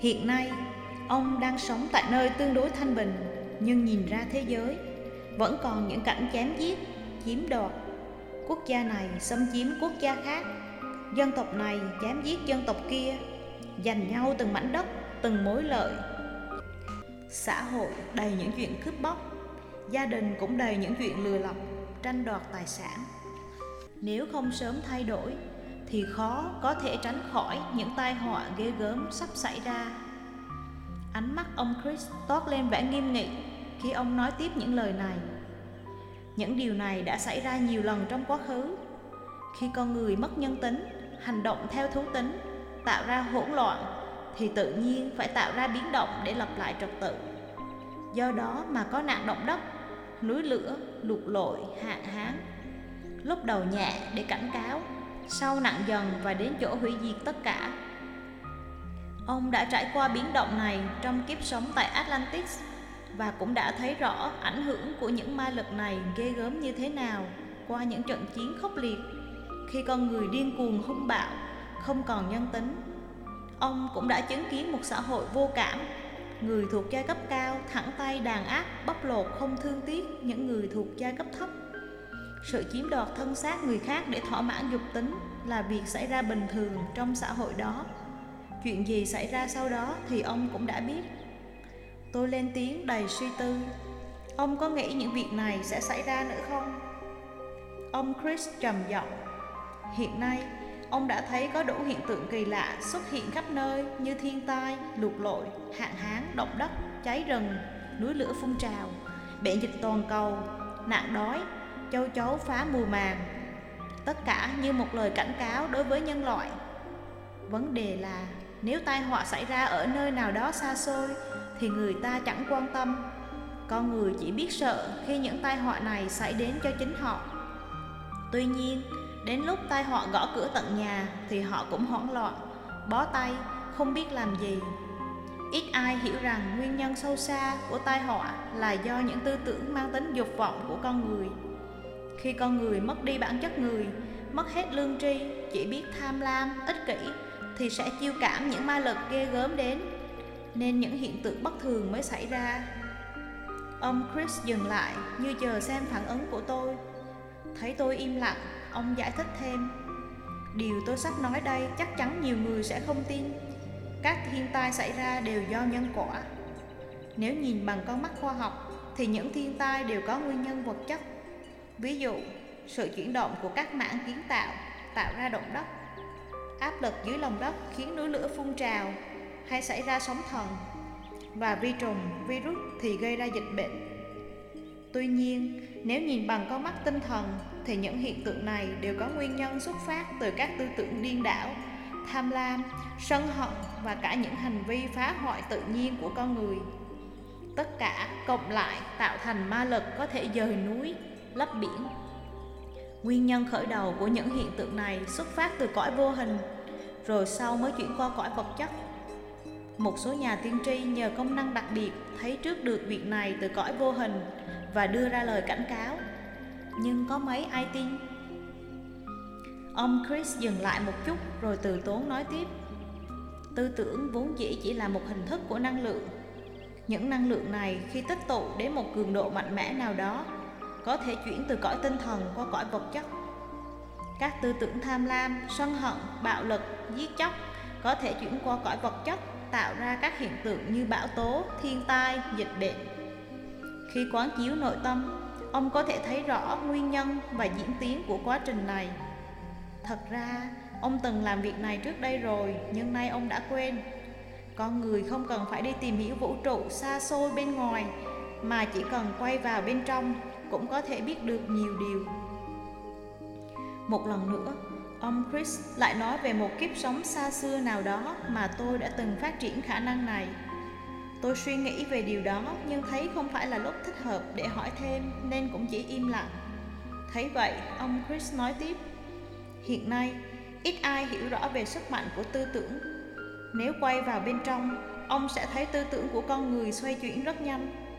Hiện nay, ông đang sống tại nơi tương đối thanh bình, nhưng nhìn ra thế giới, vẫn còn những cảnh chém giết, chiếm đoạt. Quốc gia này xâm chiếm quốc gia khác, dân tộc này chém giết dân tộc kia, giành nhau từng mảnh đất, từng mối lợi. Xã hội đầy những chuyện cướp bóc, gia đình cũng đầy những chuyện lừa lọc, tranh đoạt tài sản. Nếu không sớm thay đổi thì khó có thể tránh khỏi những tai họa ghê gớm sắp xảy ra. Ánh mắt ông Chris toát lên vẻ nghiêm nghị khi ông nói tiếp những lời này. Những điều này đã xảy ra nhiều lần trong quá khứ. Khi con người mất nhân tính, hành động theo thú tính, tạo ra hỗn loạn thì tự nhiên phải tạo ra biến động để lập lại trật tự. Do đó mà có nạn động đất, núi lửa, lụt lội, hạn hán. Lúc đầu nhẹ để cảnh cáo, sau nặng dần và đến chỗ hủy diệt tất cả. Ông đã trải qua biến động này trong kiếp sống tại Atlantis và cũng đã thấy rõ ảnh hưởng của những ma lực này ghê gớm như thế nào qua những trận chiến khốc liệt khi con người điên cuồng hung bạo, không còn nhân tính. Ông cũng đã chứng kiến một xã hội vô cảm, người thuộc giai cấp cao thẳng tay đàn áp, bóc lột không thương tiếc những người thuộc giai cấp thấp. Sự chiếm đoạt thân xác người khác để thỏa mãn dục tính là việc xảy ra bình thường trong xã hội đó. Chuyện gì xảy ra sau đó thì ông cũng đã biết. Tôi lên tiếng đầy suy tư. Ông có nghĩ những việc này sẽ xảy ra nữa không? Ông Chris trầm giọng. Hiện nay, ông đã thấy có đủ hiện tượng kỳ lạ xuất hiện khắp nơi như thiên tai, lụt lội, hạn hán, động đất, cháy rừng, núi lửa phun trào, bệnh dịch toàn cầu, nạn đói, châu chấu phá mùa màng. Tất cả như một lời cảnh cáo đối với nhân loại. Vấn đề là nếu tai họa xảy ra ở nơi nào đó xa xôi thì người ta chẳng quan tâm. Con người chỉ biết sợ khi những tai họa này xảy đến cho chính họ. Tuy nhiên, đến lúc tai họa gõ cửa tận nhà thì họ cũng hoảng loạn, bó tay, không biết làm gì. Ít ai hiểu rằng nguyên nhân sâu xa của tai họa là do những tư tưởng mang tính dục vọng của con người. Khi con người mất đi bản chất người, mất hết lương tri, chỉ biết tham lam, ích kỷ thì sẽ chiêu cảm những ma lực ghê gớm đến. Nên những hiện tượng bất thường mới xảy ra. Ông chris dừng lại như chờ xem phản ứng của tôi. Thấy tôi im lặng ông giải thích thêm. Điều tôi sắp nói đây chắc chắn nhiều người sẽ không tin. Các thiên tai xảy ra đều do nhân quả. Nếu nhìn bằng con mắt khoa học thì những thiên tai đều có nguyên nhân vật chất ví dụ sự chuyển động của các mảng kiến tạo tạo ra động đất áp lực dưới lòng đất khiến núi lửa phun trào hay xảy ra sóng thần và vi trùng, virus thì gây ra dịch bệnh. Tuy nhiên, nếu nhìn bằng con mắt tinh thần thì những hiện tượng này đều có nguyên nhân xuất phát từ các tư tưởng điên đảo, tham lam, sân hận và cả những hành vi phá hoại tự nhiên của con người. Tất cả cộng lại tạo thành ma lực có thể dời núi, lấp biển. Nguyên nhân khởi đầu của những hiện tượng này xuất phát từ cõi vô hình, rồi sau mới chuyển qua cõi vật chất một số nhà tiên tri nhờ công năng đặc biệt thấy trước được việc này từ cõi vô hình và đưa ra lời cảnh cáo. Nhưng có mấy ai tin? Ông Chris dừng lại một chút rồi từ tốn nói tiếp. Tư tưởng vốn dĩ chỉ là một hình thức của năng lượng. Những năng lượng này khi tích tụ đến một cường độ mạnh mẽ nào đó có thể chuyển từ cõi tinh thần qua cõi vật chất. Các tư tưởng tham lam, sân hận, bạo lực, giết chóc có thể chuyển qua cõi vật chất tạo ra các hiện tượng như bão tố, thiên tai, dịch bệnh. Khi quán chiếu nội tâm, ông có thể thấy rõ nguyên nhân và diễn tiến của quá trình này. Thật ra, ông từng làm việc này trước đây rồi, nhưng nay ông đã quên. Con người không cần phải đi tìm hiểu vũ trụ xa xôi bên ngoài, mà chỉ cần quay vào bên trong cũng có thể biết được nhiều điều. Một lần nữa, Ông Chris lại nói về một kiếp sống xa xưa nào đó mà tôi đã từng phát triển khả năng này. Tôi suy nghĩ về điều đó nhưng thấy không phải là lúc thích hợp để hỏi thêm nên cũng chỉ im lặng. Thấy vậy, ông Chris nói tiếp. Hiện nay, ít ai hiểu rõ về sức mạnh của tư tưởng. Nếu quay vào bên trong, ông sẽ thấy tư tưởng của con người xoay chuyển rất nhanh.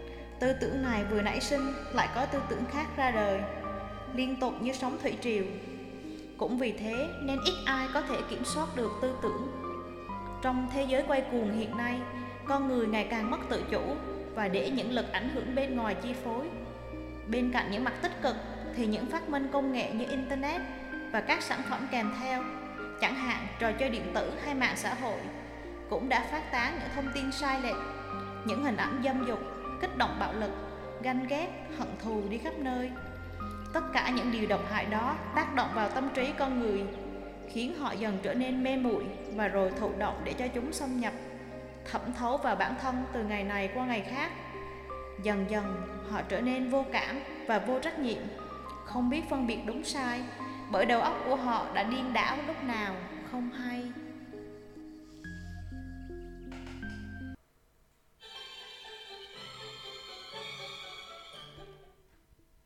Tư tưởng này vừa nảy sinh lại có tư tưởng khác ra đời, liên tục như sóng thủy triều cũng vì thế nên ít ai có thể kiểm soát được tư tưởng. trong thế giới quay cuồng hiện nay con người ngày càng mất tự chủ và để những lực ảnh hưởng bên ngoài chi phối bên cạnh những mặt tích cực thì những phát minh công nghệ như internet và các sản phẩm kèm theo chẳng hạn trò chơi điện tử hay mạng xã hội cũng đã phát tán những thông tin sai lệch những hình ảnh dâm dục kích động bạo lực, ganh ghét, hận thù đi khắp nơi. Tất cả những điều độc hại đó tác động vào tâm trí con người, khiến họ dần trở nên mê muội và rồi thụ động để cho chúng xâm nhập, thẩm thấu vào bản thân từ ngày này qua ngày khác. Dần dần, họ trở nên vô cảm và vô trách nhiệm, không biết phân biệt đúng sai, bởi đầu óc của họ đã điên đảo lúc nào không hay.